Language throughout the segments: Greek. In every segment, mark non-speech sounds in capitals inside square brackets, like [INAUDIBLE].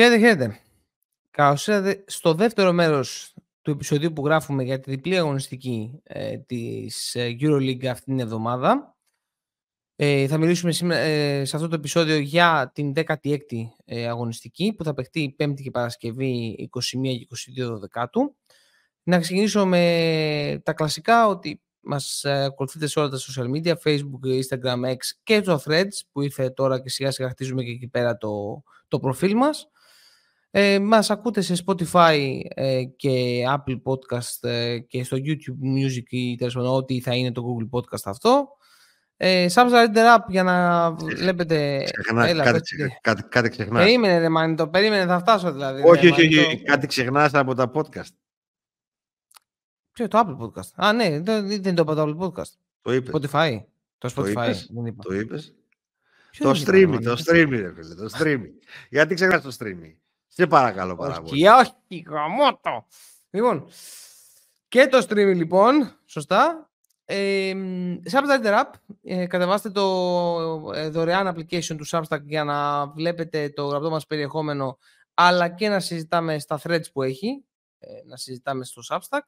Χαίρετε, χαίρετε. Καλώς ήρθατε στο δεύτερο μέρος του επεισοδίου που γράφουμε για τη διπλή αγωνιστική ε, της ε, EuroLeague αυτήν την εβδομάδα. Ε, θα μιλήσουμε σήμερα, ε, σε αυτό το επεισόδιο για την 16η ε, αγωνιστική που θα παιχτεί Πέμπτη και Παρασκευή 21 και 22 Δεκάτου. Να ξεκινήσω με τα κλασικά ότι μας ε, ακολουθείτε σε όλα τα social media, Facebook, Instagram, X και το Threads που ήρθε τώρα και σιγά σιγά χτίζουμε και εκεί πέρα το, το προφίλ μας. Ε, μας ακούτε σε Spotify ε, και Apple Podcast ε, και στο YouTube Music ή τέλος πάντων ό,τι θα είναι το Google Podcast αυτό. Ε, subscribe app για να βλέπετε... Ξεχνάς, Έλα, κάτι, ξε, κάτι, κάτι ξεχνάς. Περίμενε ρε Μάνι, περίμενε, θα φτάσω δηλαδή. Όχι, όχι, όχι, κάτι ξεχνάς από τα podcast. Ποιο, το Apple Podcast. Α, ναι, δεν, δεν το είπα το Apple Podcast. Το είπες. Spotify. Το Spotify. Το είπες. Δεν είπα. Το είπες. Το streaming, το streaming, ρε φίλε, το streaming. Γιατί ξεχνάς το streaming; Σε παρακαλώ πάρα πολύ. Όχι, όχι, γαμώτο. Λοιπόν, και το streaming λοιπόν, σωστά. Ε, Substack App, ε, κατεβάστε το ε, δωρεάν application του Substack για να βλέπετε το γραπτό μας περιεχόμενο αλλά και να συζητάμε στα threads που έχει, ε, να συζητάμε στο Substack.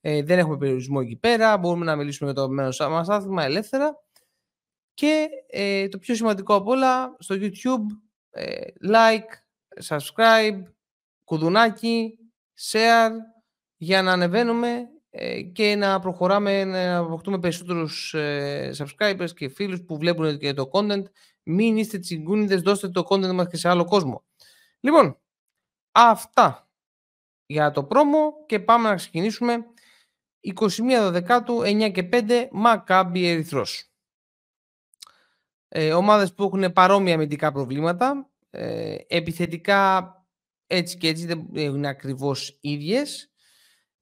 Ε, δεν έχουμε περιορισμό εκεί πέρα, μπορούμε να μιλήσουμε για το μέλλον μας άθλημα ελεύθερα. Και ε, το πιο σημαντικό από όλα, στο YouTube, ε, like, subscribe, κουδουνάκι, share, για να ανεβαίνουμε ε, και να προχωράμε, να αποκτούμε περισσότερους ε, subscribers και φίλους που βλέπουν και το content. Μην είστε τσιγκούνιδες, δώστε το content μας και σε άλλο κόσμο. Λοιπόν, αυτά για το πρόμο και πάμε να ξεκινήσουμε 21 Δεκάτου, 9 και 5, Μακάμπι Ερυθρός. Ε, ομάδες που έχουν παρόμοια αμυντικά προβλήματα, ε, επιθετικά έτσι και έτσι δεν είναι ακριβώς ίδιες.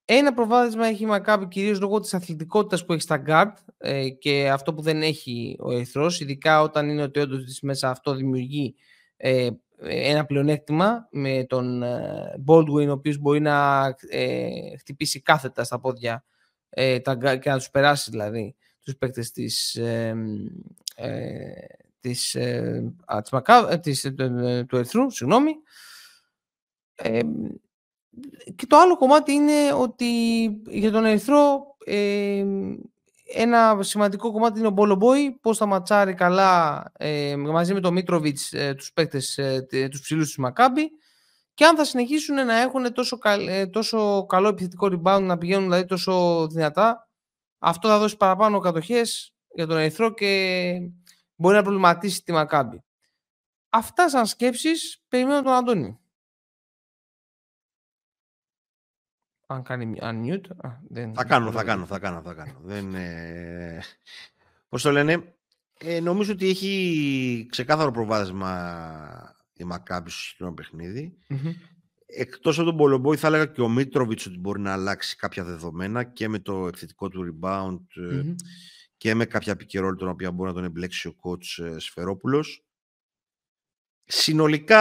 Ένα προβάδισμα έχει η Μακάμπι κυρίως λόγω της αθλητικότητας που έχει στα guard ε, και αυτό που δεν έχει ο Ερυθρός, ειδικά όταν είναι ότι όντως της μέσα αυτό δημιουργεί ε, ένα πλεονέκτημα με τον ε, Baldwin ο οποίος μπορεί να ε, χτυπήσει κάθετα στα πόδια ε, τα, και να τους περάσει δηλαδή τους παίκτες της, ε, ε, της, ε, της, Μακά, της, του Ερθρού, συγγνώμη. και το άλλο κομμάτι είναι ότι για τον Ερυθρό ένα σημαντικό κομμάτι είναι ο Μπολομπόη, πώς θα ματσάρει καλά μαζί με τον Μίτροβιτς τους παίκτες, τους ψηλούς της Μακάμπη και αν θα συνεχίσουν να έχουν τόσο, ε, τόσο καλό επιθετικό rebound, να πηγαίνουν δηλαδή τόσο δυνατά, αυτό θα δώσει παραπάνω κατοχές για τον Ερυθρό και μπορεί να προβληματίσει τη Μακάμπη. Αυτά σαν σκέψεις περιμένω τον Αντώνη. Αν κάνει unmute. Α, δεν... Θα κάνω, θα κάνω, θα κάνω, θα κάνω. δεν, ε... Πώς το λένε, ε, νομίζω ότι έχει ξεκάθαρο προβάδισμα η Μακάμπη στο συγκεκριμένο παιχνίδι. Mm-hmm. Εκτός από τον Πολομπόη, θα έλεγα και ο Μίτροβιτς ότι μπορεί να αλλάξει κάποια δεδομένα και με το επιθετικό του rebound mm-hmm. Και με κάποια επικαιρότητα την οποία μπορεί να τον εμπλέξει ο coach ε, Σφερόπουλος. Συνολικά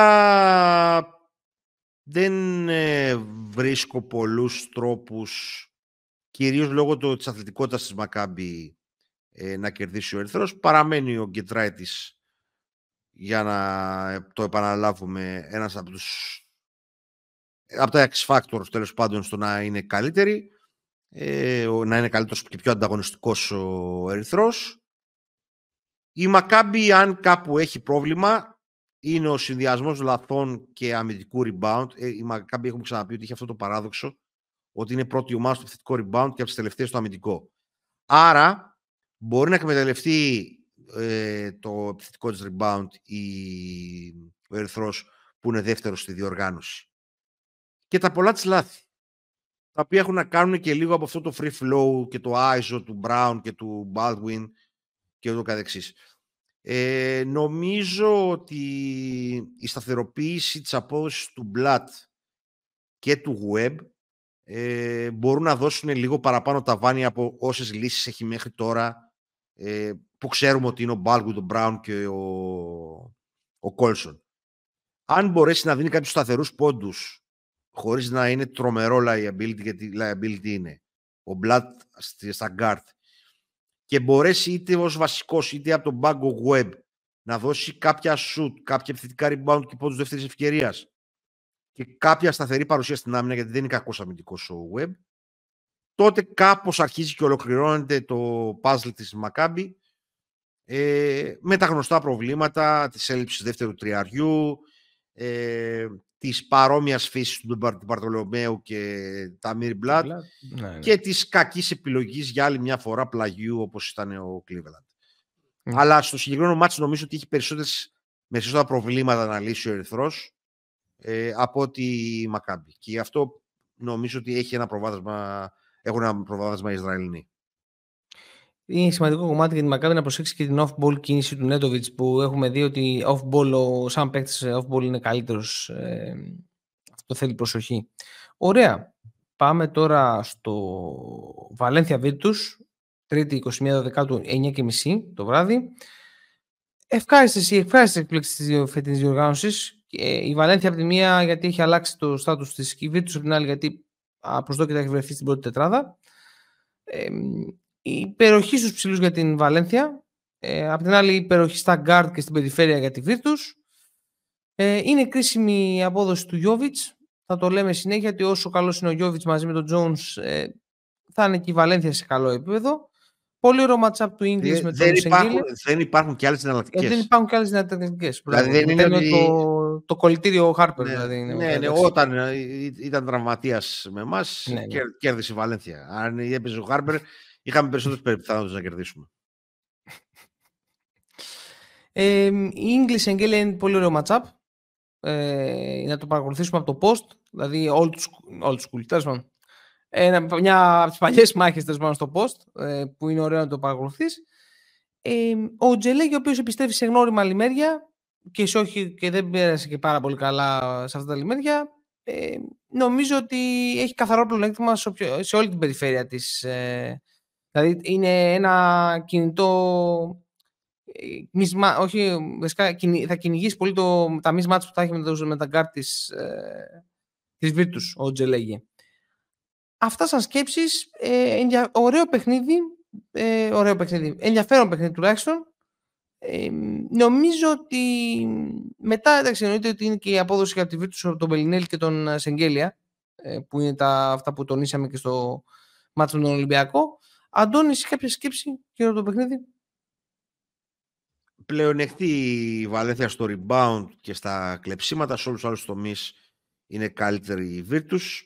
δεν ε, βρίσκω πολλούς τρόπους κυρίως λόγω του, της αθλητικότητας της Μακάμπη ε, να κερδίσει ο Ερυθρός. Παραμένει ο Γκετράιτης για να το επαναλάβουμε ένας από τους από τα X Factors τέλος πάντων στο να είναι καλύτερη ε, να είναι καλύτερος και πιο ανταγωνιστικός ο Ερυθρός. Η Μακάμπη αν κάπου έχει πρόβλημα είναι ο συνδυασμός λαθών και αμυντικού rebound. Ε, η Μακάμπη έχουμε ξαναπεί ότι έχει αυτό το παράδοξο ότι είναι πρώτη ομάδα στο επιθετικό rebound και από τις τελευταίες στο αμυντικό. Άρα μπορεί να εκμεταλλευτεί ε, το επιθετικό της rebound η, ο Ερυθρός που είναι δεύτερος στη διοργάνωση. Και τα πολλά της λάθη, τα οποία έχουν να κάνουν και λίγο από αυτό το free flow και το ISO του Brown και του Baldwin και ούτω καθεξής. Ε, νομίζω ότι η σταθεροποίηση της απόδοσης του Blatt και του Web ε, μπορούν να δώσουν λίγο παραπάνω ταβάνι από όσες λύσεις έχει μέχρι τώρα ε, που ξέρουμε ότι είναι ο Μπάλγου, ο Μπράουν και ο, ο Κόλσον. Αν μπορέσει να δίνει κάποιους σταθερούς πόντους χωρίς να είναι τρομερό liability, γιατί liability είναι. Ο Μπλατ στα guard. Και μπορέσει είτε ως βασικός είτε από τον πάγκο web να δώσει κάποια shoot, κάποια επιθετικά rebound και πόντους δεύτερης ευκαιρίας και κάποια σταθερή παρουσία στην άμυνα, γιατί δεν είναι κακός αμυντικός ο Web, τότε κάπως αρχίζει και ολοκληρώνεται το puzzle της Μακάμπη ε, με τα γνωστά προβλήματα της έλλειψης δεύτερου τριαριού, ε, της παρόμοιας φύσης του Μπαρτολομέου και τα Μίρι Μπλάτ ναι, ναι. και της κακής επιλογής για άλλη μια φορά πλαγιού όπως ήταν ο Cleveland. Αλλά στο συγκεκριμένο μάτσο νομίζω ότι έχει περισσότερες, περισσότερα προβλήματα να λύσει ο Ερυθρός ε, από ότι η Μακάμπη. Και γι' αυτό νομίζω ότι έχει ένα προβάδισμα, έχουν ένα προβάδισμα οι Ισραηλινοί. Είναι σημαντικό κομμάτι για τη Μακάμπη να προσέξει και την off-ball κίνηση του Νέτοβιτ που έχουμε δει ότι off-ball, ο σαν παίκτης off-ball είναι καλύτερος. Ε, αυτό θέλει προσοχή. Ωραία. Πάμε τώρα στο Βαλένθια Βίρτους, Τρίτη 21 Δεκάτου 9.30 το βράδυ. Ευχάριστες οι ευχάριστες εκπλήξεις της φετινής διοργάνωσης. Η Βαλένθια από τη μία γιατί έχει αλλάξει το στάτους της και η Βίρτους από την άλλη γιατί απροσδόκητα έχει βρεθεί στην πρώτη τετράδα. Ε, η υπεροχή στους ψηλούς για την Βαλένθια. Ε, απ' την άλλη η υπεροχή στα γκάρτ και στην περιφέρεια για τη Βίρτους. Ε, είναι κρίσιμη η απόδοση του Γιώβιτς. Θα το λέμε συνέχεια ότι όσο καλός είναι ο Γιώβιτς μαζί με τον Τζόνς ε, θα είναι και η Βαλένθια σε καλό επίπεδο. Πολύ ωραίο matchup του English με τον υπάρχουν, Δεν υπάρχουν και άλλες εναλλακτικέ. Ε, δεν υπάρχουν και άλλες εναλλακτικέ. Δηλαδή δεν είναι ότι... το, το κολλητήριο Harper. Ναι, δηλαδή, είναι ναι, ναι, όταν ήταν τραυματίας με εμάς, ναι, ναι. κέρδισε η Βαλένθια. Αν έπαιζε ο Harper, είχαμε περισσότερες πιθανότητες να κερδίσουμε. Ε, η English Engel είναι πολύ ωραίο matchup. Ε, να το παρακολουθήσουμε από το post, δηλαδή old school, old school τέλος ένα, μια από τις παλιές μάχες στο post, ε, που είναι ωραίο να το παρακολουθείς. Ε, ο Τζελέγη, ο οποίος επιστρέφει σε γνώριμα λιμέρια και, σε όχι, και δεν πέρασε και πάρα πολύ καλά σε αυτά τα λιμέρια, ε, νομίζω ότι έχει καθαρό πλεονέκτημα σε, σε όλη την περιφέρεια της. Ε, δηλαδή είναι ένα κινητό μισμα, όχι, θα κυνηγήσει πολύ το, τα μισμάτς που θα έχει με, το, με τα γκάρ της, ε, της Virtus, ο Τζελέγη. Αυτά σαν σκέψεις, ε, ωραίο παιχνίδι, ε, ωραίο παιχνίδι, ενδιαφέρον παιχνίδι τουλάχιστον. Ε, νομίζω ότι μετά, εντάξει, εννοείται ότι είναι και η απόδοση από τη Virtus από τον Μπελινέλ και τον ε, Σεγγέλια, ε, που είναι τα, αυτά που τονίσαμε και στο μάτσο με τον Ολυμπιακό. Αντώνη, έχει κάποια σκέψη για το παιχνίδι; Πλεονεκτή η Βαλένθια στο rebound και στα κλεψίματα, σε όλους τους άλλους τομείς είναι καλύτερη η Virtus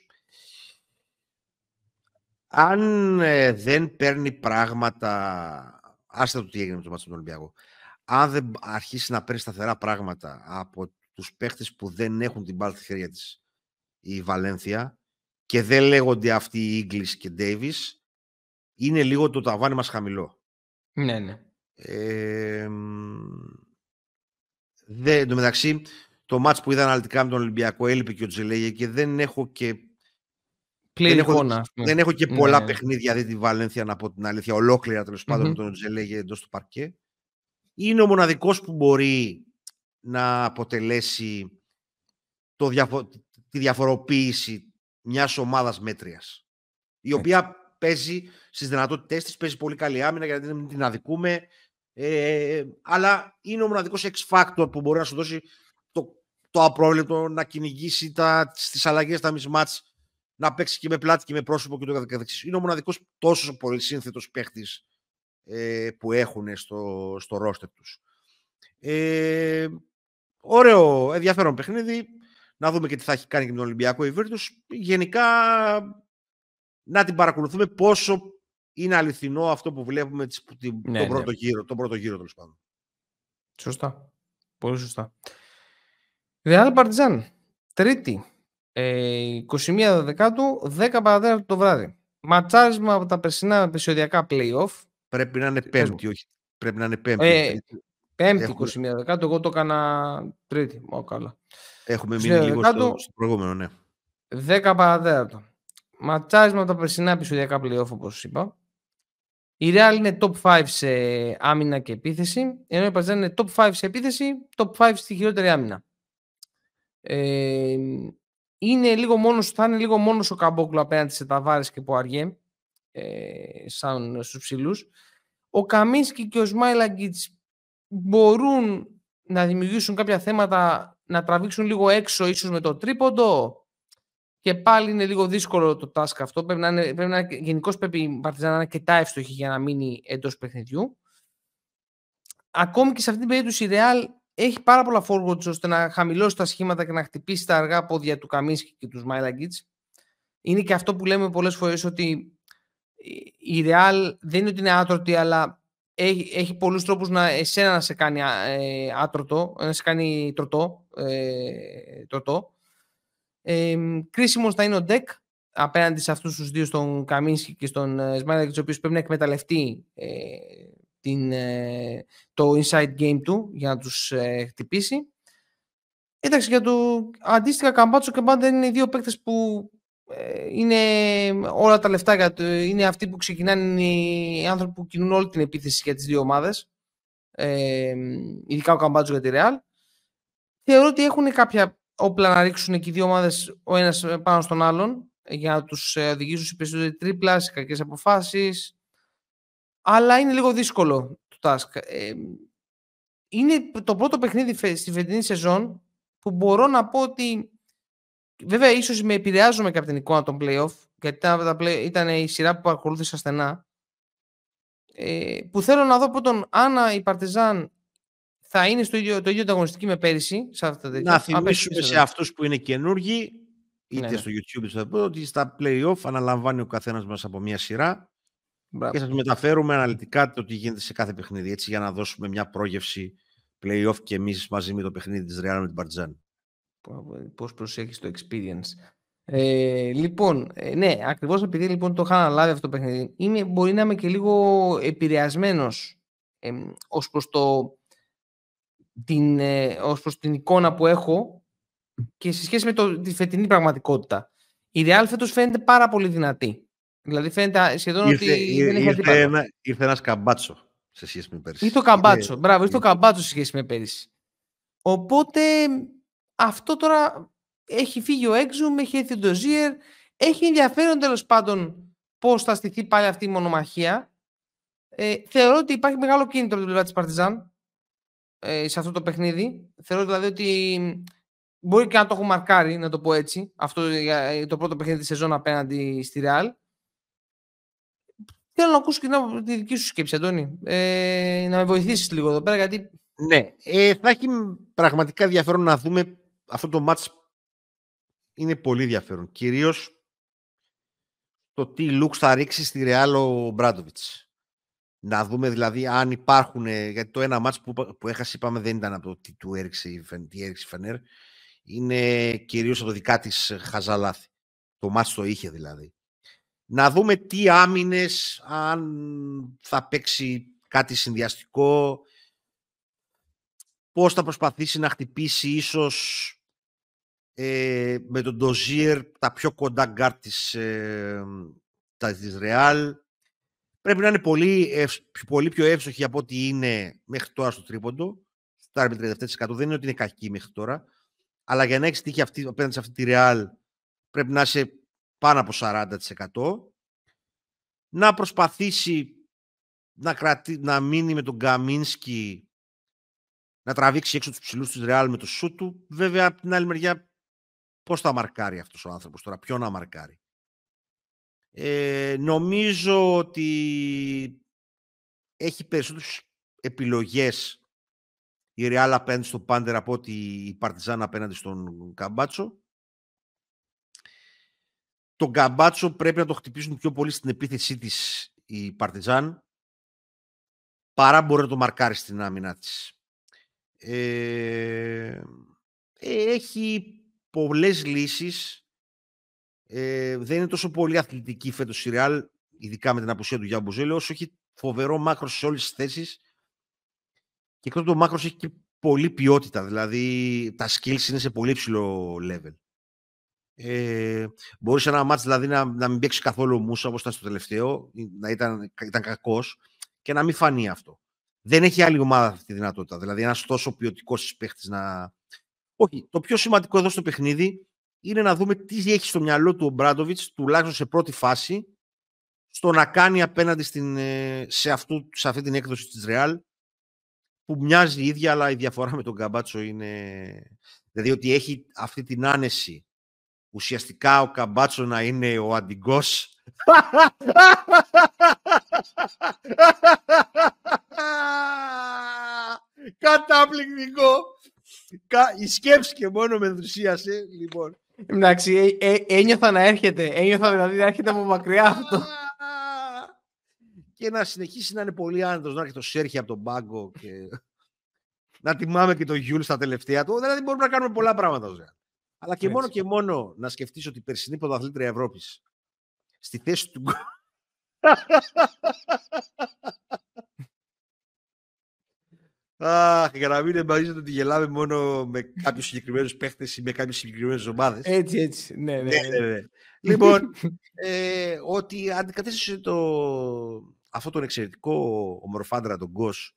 αν ε, δεν παίρνει πράγματα, άστα το τι έγινε με το μάτσο του Ολυμπιακού, αν δεν αρχίσει να παίρνει σταθερά πράγματα από τους παίχτες που δεν έχουν την μπάλα στη χέρια της η Βαλένθια και δεν λέγονται αυτοί οι Ίγκλης και Ντέιβις, είναι λίγο το ταβάνι μας χαμηλό. Ναι, ναι. Ε, δε, εν τω μεταξύ, το μάτς που είδα αναλυτικά με τον Ολυμπιακό έλειπε και ο Τζελέγε και δεν έχω και δεν έχω, δεν έχω και πολλά ναι. παιχνίδια δει τη Βαλένθια να πω την αλήθεια, ολόκληρα τέλος mm-hmm. πάντων με τον Τζελέγε εντός του παρκέ. Είναι ο μοναδικός που μπορεί να αποτελέσει το διαφο- τη διαφοροποίηση μιας ομάδας μέτριας. Η οποία παίζει στις δυνατότητές της, παίζει πολύ καλή άμυνα γιατί δεν την αδικούμε. Ε, αλλά είναι ο μοναδικός X factor που μπορεί να σου δώσει το, το απρόβλεπτο να κυνηγήσει τι αλλαγές, τα mismatch να παίξει και με πλάτη και με πρόσωπο και το καθεξής. Είναι ο μοναδικός τόσο πολύ σύνθετος παίχτης ε, που έχουν στο, στο ρόστερ τους. Ε, ωραίο, ενδιαφέρον παιχνίδι. Να δούμε και τι θα έχει κάνει και με τον Ολυμπιακό η Virtus. Γενικά, να την παρακολουθούμε πόσο είναι αληθινό αυτό που βλέπουμε την, ναι, τον, πρώτο ναι. γύρο, τον πρώτο γύρο τέλος πάντων. Σωστά. Πολύ σωστά. Real Partizan. Τρίτη. 21 ε, Δεκάτου, 10 παρατέταρτο το βράδυ. Ματσάρισμα από τα περσινά επεισοδιακά play-off. Πρέπει να είναι πέμπτη, όχι. Πρέπει να είναι πέμπτη. Ε, πέμπτη Έχουμε... 21 Δεκάτου, εγώ το έκανα τρίτη. Ω, καλά. Έχουμε μείνει λίγο στο, στο, προηγούμενο, ναι. 10 παρατέταρτο. Ματσάρισμα από τα περσινά επεισοδιακά play-off, όπως είπα. Η Real είναι top 5 σε άμυνα και επίθεση, ενώ η Partizan είναι top 5 σε επίθεση, top 5 στη χειρότερη άμυνα. Ε, είναι λίγο μόνος, θα είναι λίγο μόνος ο Καμπόκλου απέναντι σε Ταβάρες και Ποαριέ, ε, σαν στους ψηλούς. Ο Καμίνσκι και ο Σμάιλαγκιτς μπορούν να δημιουργήσουν κάποια θέματα, να τραβήξουν λίγο έξω ίσως με το τρίποντο; Και πάλι είναι λίγο δύσκολο το task αυτό. Πρέπει να είναι, πρέπει να είναι, γενικώς πρέπει η Παρτιζάν να είναι αρκετά εύστοχη για να μείνει εντός παιχνιδιού. Ακόμη και σε αυτή την περίπτωση η Real έχει πάρα πολλά forwards ώστε να χαμηλώσει τα σχήματα και να χτυπήσει τα αργά πόδια του Καμίνσκι και του Σμάιλαγκιτς. Είναι και αυτό που λέμε πολλές φορές ότι η Real δεν είναι ότι είναι άτρωτη, αλλά έχει, έχει πολλούς τρόπους να, εσένα να σε κάνει ε, άτρωτο, να σε κάνει τροτό. Ε, τροτό. Ε, κρίσιμος θα είναι ο Ντεκ απέναντι σε αυτούς τους δύο, στον Καμίνσκι και στον ε, Σμάιλαγκιτς, ο οποίος πρέπει να εκμεταλλευτεί ε, την, ε, το inside game του για να τους ε, χτυπήσει. Εντάξει, για το αντίστοιχα Καμπάτσο και Μπάντα είναι οι δύο παίκτες που ε, είναι όλα τα λεφτά, για το, είναι αυτοί που ξεκινάνε οι άνθρωποι που κινούν όλη την επίθεση για τις δύο ομάδες, ε, ειδικά ο Καμπάτσο για τη Real. Θεωρώ ότι έχουν κάποια όπλα να ρίξουν και οι δύο ομάδες ο ένας πάνω στον άλλον για να τους οδηγήσουν σε περισσότερη τρίπλα, σε κακές αποφάσεις, αλλά είναι λίγο δύσκολο το task. Ε, είναι το πρώτο παιχνίδι στη φετινή σεζόν που μπορώ να πω ότι βέβαια ίσως με επηρεάζομαι από την εικόνα των playoff γιατί ήταν, ήταν η σειρά που παρακολούθησα στενά ε, που θέλω να δω πρώτον αν η Παρτιζάν θα είναι στο ίδιο, το ίδιο ανταγωνιστική με πέρυσι. Σε αυτά τα να θυμίσουμε σε αυτούς που είναι καινούργοι είτε ναι, ναι. στο YouTube ότι στα playoff αναλαμβάνει ο καθένας μας από μια σειρά και θα του μεταφέρουμε αναλυτικά το τι γίνεται σε κάθε παιχνίδι, έτσι για να δώσουμε μια πρόγευση play-off και εμείς μαζί με το παιχνίδι της Real με την Partizan. Πώς προσέχεις το experience. Ε, λοιπόν, ε, ναι, ακριβώς επειδή λοιπόν το είχα αναλάβει αυτό το παιχνίδι, είμαι, μπορεί να είμαι και λίγο επηρεασμένος ε, ως, προς το, την, ε, ως προς την εικόνα που έχω και σε σχέση με το, τη φετινή πραγματικότητα. Η Real φέτος φαίνεται πάρα πολύ δυνατή. Δηλαδή φαίνεται σχεδόν ήρθε, ότι δεν έχει ήρθε, ένα, ήρθε ένας καμπάτσο σε σχέση με πέρυσι. Ή το καμπάτσο, είναι... μπράβο, ή το καμπάτσο σε σχέση με πέρυσι. Οπότε αυτό τώρα έχει φύγει ο Έξουμ, έχει έρθει ο Ντοζίερ, έχει ενδιαφέρον τέλος πάντων πώς θα στηθεί πάλι αυτή η μονομαχία. Ε, θεωρώ ότι υπάρχει μεγάλο κίνητρο από την πλευρά της Παρτιζάν ε, σε αυτό το παιχνίδι. Θεωρώ δηλαδή ότι μπορεί και να το έχω μαρκάρει, να το πω έτσι, αυτό το πρώτο παιχνίδι της σεζόν απέναντι στη Ρεάλ. Θέλω να ακούσω και τη δική σου σκέψη, Αντώνη. Ε, να με βοηθήσεις λίγο εδώ πέρα, γιατί. Ναι, ε, θα έχει πραγματικά ενδιαφέρον να δούμε αυτό το match. Είναι πολύ ενδιαφέρον. Κυρίως το τι looks θα ρίξει στη Ρεάλ ο Μπράντοβιτς. Να δούμε δηλαδή αν υπάρχουν. Γιατί το ένα match που, που έχασε, είπαμε, δεν ήταν από το τι του έριξε, τι έριξε η Φενέρ. Είναι κυρίως από το δικά της χαζά λάθη. Το match το είχε δηλαδή να δούμε τι άμυνες, αν θα παίξει κάτι συνδυαστικό, πώς θα προσπαθήσει να χτυπήσει ίσως ε, με τον Ντοζίερ τα πιο κοντά γκαρντ της, ε, της Real. Πρέπει να είναι πολύ, πολύ πιο εύστοχη από ό,τι είναι μέχρι τώρα στο τρίποντο. Στα 37% δεν είναι ότι είναι κακή μέχρι τώρα. Αλλά για να έχεις τύχει αυτή, απέναντι σε αυτή τη Real πρέπει να είσαι πάνω από 40%. Να προσπαθήσει να, κρατη... να μείνει με τον Γκαμίνσκι να τραβήξει έξω τους ψηλούς της Ρεάλ με το σου του. Βέβαια, από την άλλη μεριά, πώς θα μαρκάρει αυτός ο άνθρωπος τώρα, ποιο να μαρκάρει. Ε, νομίζω ότι έχει περισσότερες επιλογές η Ρεάλ απέναντι στον Πάντερ από ότι η Παρτιζάν απέναντι στον Καμπάτσο. Τον Γκαμπάτσο πρέπει να το χτυπήσουν πιο πολύ στην επίθεσή της η Παρτιζάν παρά μπορεί να το μαρκάρει στην άμυνα της. Ε, έχει πολλές λύσεις. Ε, δεν είναι τόσο πολύ αθλητική φέτος η Real, ειδικά με την απουσία του Γιάννου Μποζέλο, όσο έχει φοβερό μάκρο σε όλες τις θέσεις και εκτός το μάκρος έχει και πολύ ποιότητα, δηλαδή τα skills είναι σε πολύ ψηλό level. Ε, μπορούσε ένα μάτς δηλαδή να, να μην παίξει καθόλου μουσα όπως ήταν στο τελευταίο, να ήταν, ήταν κακός και να μην φανεί αυτό. Δεν έχει άλλη ομάδα αυτή τη δυνατότητα. Δηλαδή ένας τόσο ποιοτικός παίχτης να. Όχι. Το πιο σημαντικό εδώ στο παιχνίδι είναι να δούμε τι έχει στο μυαλό του ο Μπράντοβιτς, τουλάχιστον σε πρώτη φάση, στο να κάνει απέναντι στην, ε, σε, αυτού, σε αυτή την έκδοση της Real που μοιάζει η ίδια, αλλά η διαφορά με τον Καμπάτσο είναι... Δηλαδή ότι έχει αυτή την άνεση. Ουσιαστικά ο Καμπάτσο να είναι ο αντιγκός. [LAUGHS] Καταπληκτικό. Η σκέψη και μόνο με ενθουσίασε. Λοιπόν. Εντάξει, ε, ε, ένιωθα να έρχεται. Ένιωθα δηλαδή να έρχεται από μακριά αυτό. και να συνεχίσει να είναι πολύ άνετος, να έρχεται το Σέρχη από τον πάγκο και να τιμάμε και το Γιούλ στα τελευταία του. Δηλαδή μπορούμε να κάνουμε πολλά πράγματα. Ζε. Αλλά και μόνο και μόνο να σκεφτείς ότι η περσινή πρωταθλήτρια Ευρώπης στη θέση του Αχ, για να μην εμπαρίζετε ότι γελάμε μόνο με κάποιους συγκεκριμένους παίχτες ή με κάποιες συγκεκριμένες ομάδες. Έτσι, έτσι. Ναι, ναι. ναι. ναι, ναι. λοιπόν, [LAUGHS] ε, ότι αντικατέστησε το, αυτό τον εξαιρετικό ομορφάντρα τον Γκος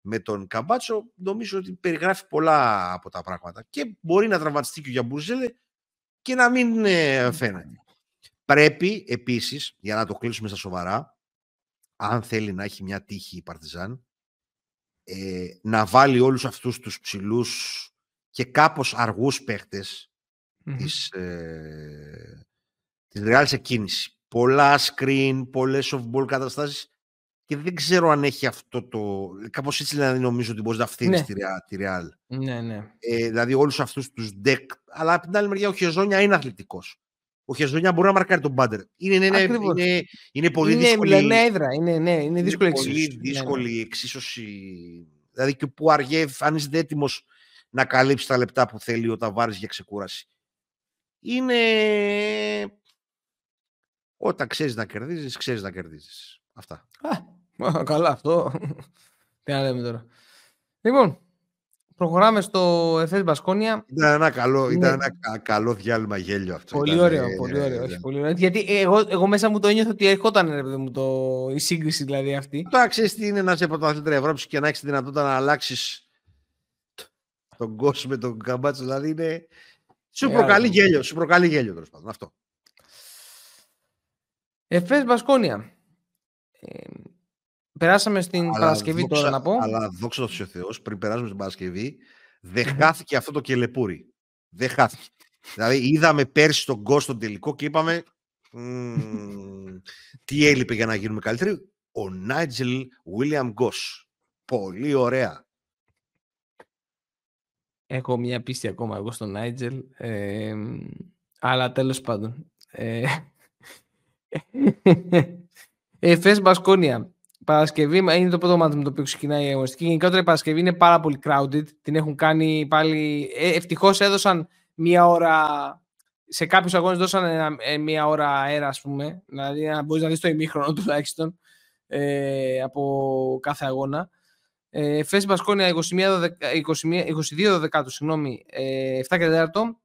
με τον Καμπάτσο, νομίζω ότι περιγράφει πολλά από τα πράγματα. Και μπορεί να τραυματιστεί και ο Γιαμπουρζέλε και να μην ε, φαίνεται. Πρέπει επίσης, για να το κλείσουμε στα σοβαρά, αν θέλει να έχει μια τύχη η Παρτιζάν, ε, να βάλει όλους αυτούς τους ψηλούς και κάπως αργούς παίχτες mm-hmm. της, ε, της Real σε κίνηση. Πολλά screen, πολλές off-ball καταστάσεις και δεν ξέρω αν έχει αυτό το... Κάπως έτσι δηλαδή νομίζω ότι μπορείς να φθείρει ναι. τη Real. Ναι, ναι. Ε, δηλαδή όλους αυτούς τους deck. Αλλά από την άλλη μεριά ο Χεζόνια είναι αθλητικός ο Χεζόνια μπορεί να μαρκάρει τον Μπάντερ. Είναι, είναι, είναι, είναι πολύ είναι, δύσκολη. Είναι έδρα, είναι, ναι, είναι δύσκολη είναι Πολύ δύσκολη ναι, ναι. εξίσωση. Δηλαδή και που αργέ, αν είσαι έτοιμος να καλύψεις τα λεπτά που θέλει όταν βάρει για ξεκούραση. Είναι. Όταν ξέρεις να κερδίζεις, ξέρεις να κερδίζεις. Αυτά. Α, καλά αυτό. Τι να λέμε τώρα. Λοιπόν, Προχωράμε στο Εφές Μπασκόνια. Ήταν ένα καλό, ναι. ήταν ένα καλό διάλειμμα γέλιο αυτό. Πολύ ήταν, ωραίο, πολύ ωραίο. Ναι. πολύ ωραίο. Γιατί εγώ, εγώ μέσα μου το ένιωθα ότι ερχόταν ρε, μου, το, η σύγκριση δηλαδή αυτή. Το ξέρει τι είναι να είσαι πρωταθλήτρια Ευρώπης και να έχεις τη δυνατότητα να αλλάξεις τον κόσμο με τον καμπάτσο. Δηλαδή είναι. Σου ε, προκαλεί γέλιο. Σου προκαλεί γέλιο τέλος πάντων. Αυτό. Εφές Μπασκόνια. Ε, Περάσαμε στην αλλά Παρασκευή δόξα, τώρα να πω. Αλλά δόξα τω Θεώ, πριν περάσουμε στην Παρασκευή, δεν χάθηκε αυτό το κελεπούρι. Δεν χάθηκε. δηλαδή είδαμε πέρσι τον Γκο στον τελικό και είπαμε τι έλειπε για να γίνουμε καλύτεροι. Ο Νάιτζελ Βίλιαμ Γκος. Πολύ ωραία. Έχω μια πίστη ακόμα εγώ στον Νάιτζελ. Ε, αλλά τέλος πάντων. Ε, [LAUGHS] Εφές Μπασκόνια. Παρασκευή είναι το πρώτο μάτι με το οποίο ξεκινάει η αγωνιστική. Γενικότερα η Παρασκευή είναι πάρα πολύ crowded. Την έχουν κάνει πάλι. Ε, Ευτυχώς έδωσαν μία ώρα. Σε κάποιους αγώνες δώσαν ε, μία ώρα αέρα, ας πούμε. Δηλαδή να μπορείς να δεις το ημίχρονο [LAUGHS] τουλάχιστον ε, από κάθε αγώνα. Ε, Φέση Μπασκόνια 22 Δεκάτου, συγγνώμη, ε, 7 και 4.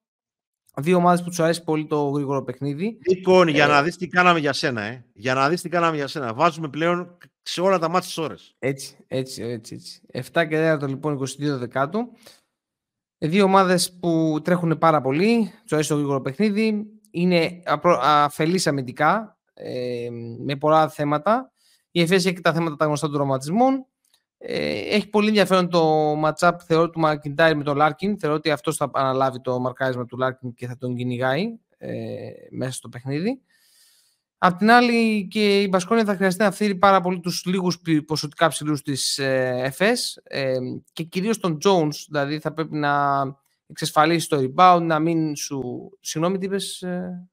Δύο ομάδες που τους αρέσει πολύ το γρήγορο παιχνίδι. Λοιπόν, για ε, να δεις τι κάναμε για σένα, ε. Για να δεις τι κάναμε για σένα. Βάζουμε πλέον σε όλα τα ματς ώρες. Έτσι, έτσι, έτσι, έτσι. 7 και 4 λοιπόν 22 Δεκάτου. Ε, δύο ομάδες που τρέχουν πάρα πολύ. Τους αρέσει το γρήγορο παιχνίδι. Είναι αφελείς αμυντικά ε, με πολλά θέματα. Η Εφές έχει τα θέματα τα γνωστά των τραυματισμών. Ε, έχει πολύ ενδιαφέρον το matchup θεωρώ του Μακιντάιρ με τον Λάρκιν. Θεωρώ ότι αυτός θα αναλάβει το μαρκάρισμα του Λάρκιν και θα τον κυνηγάει ε, μέσα στο παιχνίδι. Απ' την άλλη και η Μπασκόνια θα χρειαστεί να φύρει πάρα πολύ τους λίγους ποσοτικά ψηλούς της ε, ΕΦΕΣ ε, και κυρίως τον Jones, δηλαδή θα πρέπει να εξασφαλίσει το rebound, να μην σου... Συγγνώμη τι είπες... Ε...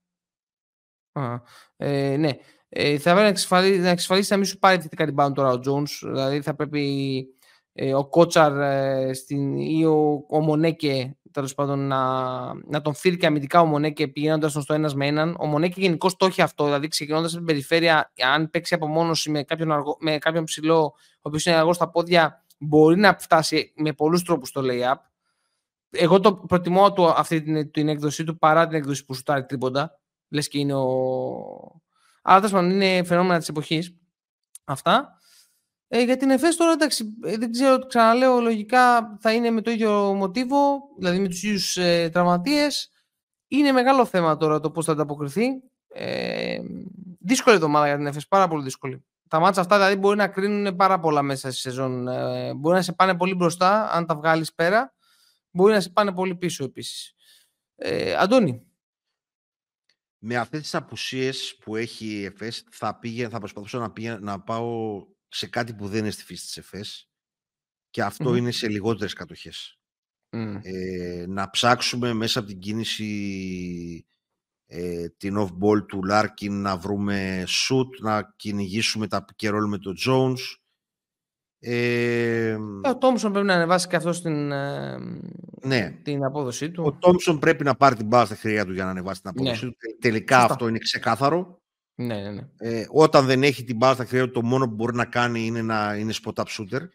ε, ναι, ε, θα πρέπει να εξασφαλίσει, να εξασφαλίσει να μην σου πάρει θετικά rebound τώρα ο Jones, δηλαδή θα πρέπει ε, ο Κότσαρ ε, στην, ή ο, ο Μονέκε τέλος πάντων να, να τον φύρει και αμυντικά ο Μονέκε πηγαίνοντας στο ένας με έναν. Ο Μονέκε γενικώς το έχει αυτό. Δηλαδή ξεκινώντας από την περιφέρεια, αν παίξει απομόνωση με κάποιον, αργό, με κάποιον ψηλό, ο οποίος είναι αργός στα πόδια, μπορεί να φτάσει με πολλούς τρόπους στο lay-up. Εγώ το προτιμώ του, αυτή την, την έκδοση του παρά την έκδοση που σου τάρει τρίποντα. Λες και είναι ο. Αλλά τέλος πάντων είναι φαινόμενα της εποχής. Αυτά. Ε, για την ΕΦΕΣ τώρα, εντάξει, ε, δεν ξέρω, ξαναλέω, λογικά θα είναι με το ίδιο μοτίβο, δηλαδή με τους ίδιους ε, τραυματίες. Είναι μεγάλο θέμα τώρα το πώς θα ανταποκριθεί. Ε, δύσκολη εβδομάδα για την ΕΦΕΣ, πάρα πολύ δύσκολη. Τα μάτσα αυτά δηλαδή μπορεί να κρίνουν πάρα πολλά μέσα στη σεζόν. Ε, μπορεί να σε πάνε πολύ μπροστά, αν τα βγάλεις πέρα. Μπορεί να σε πάνε πολύ πίσω επίσης. Ε, Αντώνη. Με αυτές τις απουσίες που έχει η ΕΦΕΣ θα, πήγε, θα προσπαθούσα να, πήγε, να πάω σε κάτι που δεν είναι στη φύση της ΕΦΕΣ και αυτο είναι σε λιγότερες κατοχές. Ε, να ψάξουμε μέσα από την κίνηση ε, την off-ball του Λάρκιν να βρούμε shoot, να κυνηγήσουμε τα pick με τον Jones. Ε, ο Τόμσον πρέπει να ανεβάσει και αυτός στην, ε, ναι. την απόδοσή του. Ο Τόμσον πρέπει να πάρει την μπάλα στα χέρια του για να ανεβάσει την απόδοσή ναι. του. Τελικά αυτό είναι ξεκάθαρο. Ναι, ναι, ναι. Ε, όταν δεν έχει την μπάλα στα χέρια του, το μόνο που μπορεί να κάνει είναι να είναι spot-up shooter.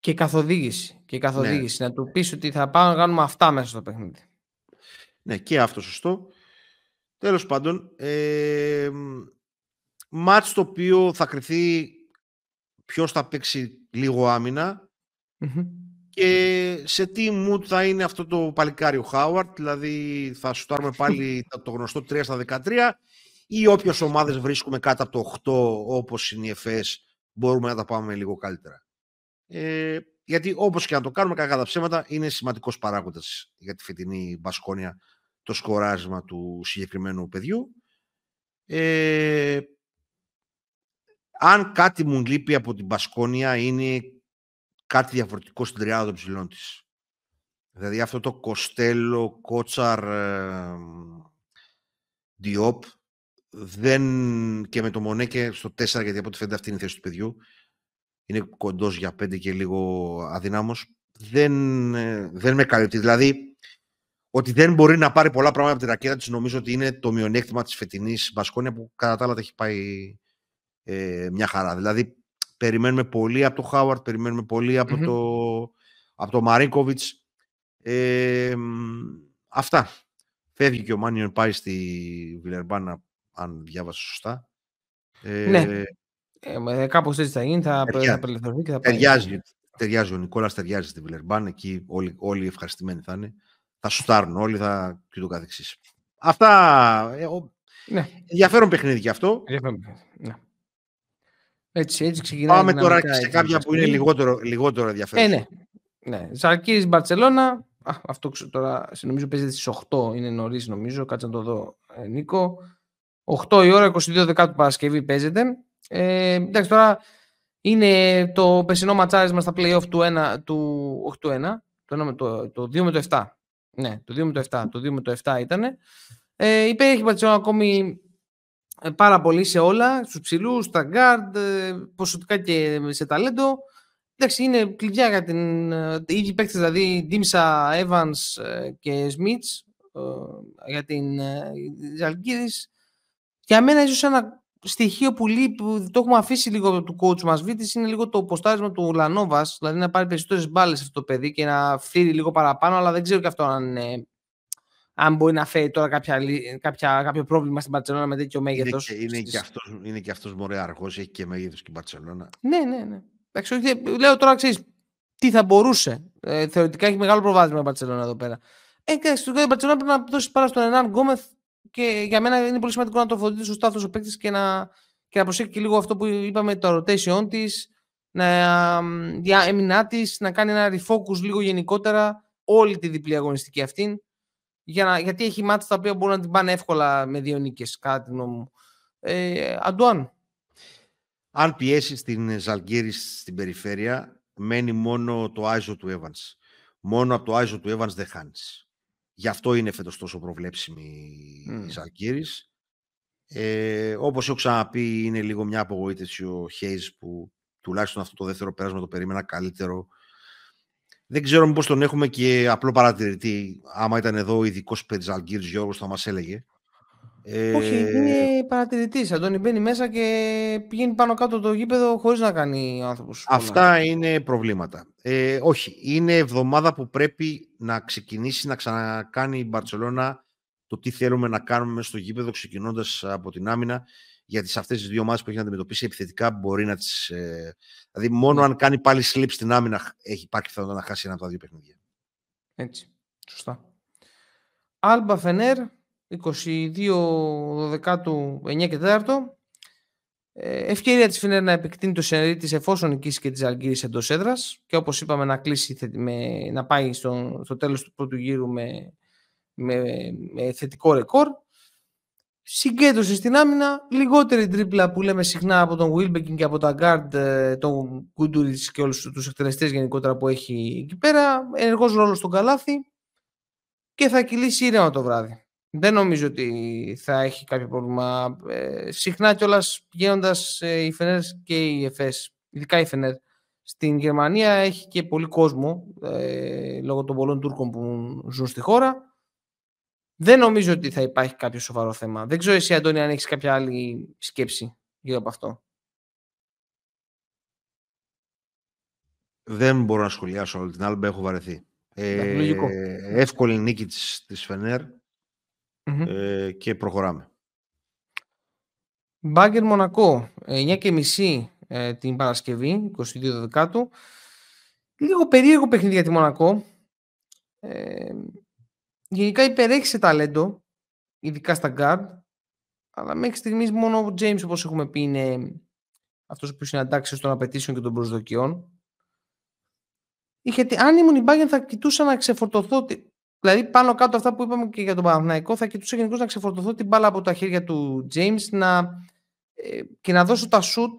Και καθοδήγηση. Και καθοδήγηση. Ναι. Να του πεις ότι θα πάμε να κάνουμε αυτά μέσα στο παιχνίδι. Ναι, και αυτό σωστό. Τέλος πάντων, ε, μάτς το οποίο θα κρυθεί ποιος θα παίξει λίγο και σε τι mood θα είναι αυτό το παλικάρι ο Χάουαρτ, δηλαδή θα σουτάρουμε πάλι [LAUGHS] το γνωστό 3 στα 13 ή όποιες ομάδες βρίσκουμε κάτω από το 8 όπως είναι η ΕΦΕΣ μπορούμε να τα πάμε λίγο καλύτερα. Ε, γιατί όπως και να το κάνουμε κακά τα ψέματα είναι σημαντικός παράγοντας για τη φετινή Μπασκόνια το σκοράσμα του συγκεκριμένου παιδιού. Ε, αν κάτι μου λείπει από την Πασκόνια είναι κάτι διαφορετικό στην τριάδα των ψηλών της. Δηλαδή αυτό το Κοστέλο, Κότσαρ, ε, Διόπ δεν, και με το Μονέκε στο 4 γιατί από ό,τι φαίνεται αυτή είναι η θέση του παιδιού είναι κοντός για 5 και λίγο αδυνάμος δεν, ε, δεν με καλύπτει. Δηλαδή ότι δεν μπορεί να πάρει πολλά πράγματα από τη ρακέτα της, νομίζω ότι είναι το μειονέκτημα της φετινής Μπασκόνια που κατά τα άλλα έχει πάει ε, μια χαρά. Δηλαδή, περιμένουμε πολύ από τον Χάουαρτ, περιμένουμε πολύ από, mm-hmm. το, από το Μαρίνκοβιτς. Ε, αυτά. Φεύγει και ο Μάνιον πάει στη Βιλερμπάνα, αν διάβασα σωστά. Ε, ναι. Ε, κάπως έτσι θα γίνει, θα απελευθερωθεί και θα πάει. Ταιριάζει, ταιριάζει ο Νικόλας, ταιριάζει στη Βιλερμπάν, εκεί όλοι, όλοι ευχαριστημένοι θα είναι θα σουτάρουν όλοι θα... και το καθεξής. Αυτά, ε, ναι. ενδιαφέρον παιχνίδι και αυτό. Ναι. Έτσι, έτσι ξεκινάει. Πάμε τώρα και σε κάποια που είναι λιγότερο, λιγότερο ενδιαφέρον. Ε, ναι. ναι. Ζαλκύρης Μπαρτσελώνα. Αυτό τώρα νομίζω παίζεται στις 8, είναι νωρίς νομίζω, κάτσε να το δω ε, Νίκο. 8 η ώρα, 22 Δεκάτου Παρασκευή παίζεται. Ε, εντάξει τώρα είναι το περσινό ματσάρισμα στα play-off του 1, του, 8 1, το, το, το 2 με το 7. Ναι, το 2 με το 7. Το 2 με το 7 ήταν. Ε, υπήρχε η ακόμη ε, πάρα πολύ σε όλα, στους ψηλούς, στα guard, ε, ποσοτικά και σε ταλέντο. Εντάξει, είναι κλειδιά για την... Ε, οι ίδιοι παίκτες, δηλαδή Ντίμσα, Evans και Σμιτς για την Ζαλγκύρης. Για μένα ίσως ένα στοιχείο που λείπει, που το έχουμε αφήσει λίγο του coach μας Βίτης, είναι λίγο το ποστάρισμα του Λανόβας, δηλαδή να πάρει περισσότερες μπάλες αυτό το παιδί και να φύρει λίγο παραπάνω, αλλά δεν ξέρω και αυτό αν, ε, αν μπορεί να φέρει τώρα κάποια, κάποια, κάποιο πρόβλημα στην Παρσελόνα με τέτοιο μέγεθος. Είναι, και, είναι, στις... και αυτός, είναι και αυτός μωρέ αργός, έχει και μέγεθος και η Μπαρσελόνα. Ναι, ναι, ναι. Εντάξει, λέω τώρα, ξέρεις, τι θα μπορούσε. Ε, θεωρητικά έχει μεγάλο προβάδισμα η Μπαρσελόνα εδώ πέρα. Ε, και στην Μπαρσελόνα πρέπει να δώσει πάρα στον Ενάν Γκόμεθ και για μένα είναι πολύ σημαντικό να το φροντίσει σωστά αυτό ο παίκτης και να, και να προσέχει και λίγο αυτό που είπαμε, το rotation της, να έμεινά της, να κάνει ένα refocus λίγο γενικότερα όλη τη διπλή αγωνιστική αυτή. Για να, γιατί έχει μάτια τα οποία μπορούν να την πάνε εύκολα με δύο νίκες, κατά τη γνώμη μου. Ε, Αντουάν. Αν πιέσεις την Ζαλγκύρη στην περιφέρεια, μένει μόνο το Άιζο του Evans. Μόνο από το Άιζο του Evans δεν χάνεις. Γι' αυτό είναι φέτος τόσο προβλέψιμη mm. η Ζαλκύρης. Ε, όπως έχω ξαναπεί, είναι λίγο μια απογοήτευση ο Χέιζ που τουλάχιστον αυτό το δεύτερο πέρασμα το περίμενα καλύτερο. Δεν ξέρω μήπως τον έχουμε και απλό παρατηρητή. Άμα ήταν εδώ ειδικός περί Ζαλκύρης Γιώργος θα μας έλεγε. Ε... Όχι, είναι παρατηρητής. Αντώνη μπαίνει μέσα και πηγαίνει πάνω κάτω το γήπεδο χωρίς να κάνει άνθρωπος. Αυτά είναι προβλήματα. Ε, όχι, είναι εβδομάδα που πρέπει να ξεκινήσει να ξανακάνει η Μπαρσελόνα το τι θέλουμε να κάνουμε μέσα στο γήπεδο, ξεκινώντας από την άμυνα. Γιατί σε αυτές τις δύο ομάδες που έχει να αντιμετωπίσει επιθετικά μπορεί να τις. Ε, δηλαδή, μόνο ναι. αν κάνει πάλι slip στην άμυνα έχει υπάρχει πιθανότητα να χάσει ένα από τα δύο παιχνίδια. Έτσι. Σωστά. Άλμπα Φενέρ, 22 12 9 και 4 Ε, ευκαιρία της Φινέρ να επεκτείνει το σενερί της εφόσον νικήσει και της Αλγύρης εντός έδρας και όπως είπαμε να κλείσει με, να πάει στο, στο τέλος του πρώτου γύρου με, με, με θετικό ρεκόρ. Συγκέντρωση στην άμυνα, λιγότερη τρίπλα που λέμε συχνά από τον Wilbekin και από τον Γκάρντ, τον Κούντουριτς και όλους τους εκτελεστές γενικότερα που έχει εκεί πέρα. Ενεργός ρόλος στον καλάθι και θα κυλήσει ήρεμα το βράδυ. Δεν νομίζω ότι θα έχει κάποιο πρόβλημα. Ε, συχνά κιόλας πηγαίνοντας ε, οι Φενέρ και οι ΕΦΕΣ, ειδικά οι Φενέρ, στην Γερμανία έχει και πολύ κόσμο ε, λόγω των πολλών Τούρκων που ζουν στη χώρα. Δεν νομίζω ότι θα υπάρχει κάποιο σοβαρό θέμα. Δεν ξέρω εσύ, Αντώνη, αν έχεις κάποια άλλη σκέψη γύρω από αυτό. Δεν μπορώ να σχολιάσω όλη την άλλη, έχω βαρεθεί. Ε, εύκολη νίκη της, της Φενέρ ε, και προχωράμε. Μπάγκερ Μονακό, 9 και μισή ε, την Παρασκευή, 22 Δεκάτου. Λίγο περίεργο παιχνίδι για τη Μονακό. Ε, γενικά υπερέχει σε ταλέντο, ειδικά στα guard, αλλά μέχρι στιγμής μόνο ο James, όπως έχουμε πει, είναι αυτός που είναι αντάξιος των απαιτήσεων και των προσδοκιών. Γιατί αν ήμουν η Bayern θα κοιτούσα να ξεφορτωθώ Δηλαδή, πάνω κάτω αυτά που είπαμε και για τον Παναθηναϊκό, θα κοιτούσα γενικώς να ξεφορτωθώ την μπάλα από τα χέρια του James να, ε, και να δώσω τα σουτ,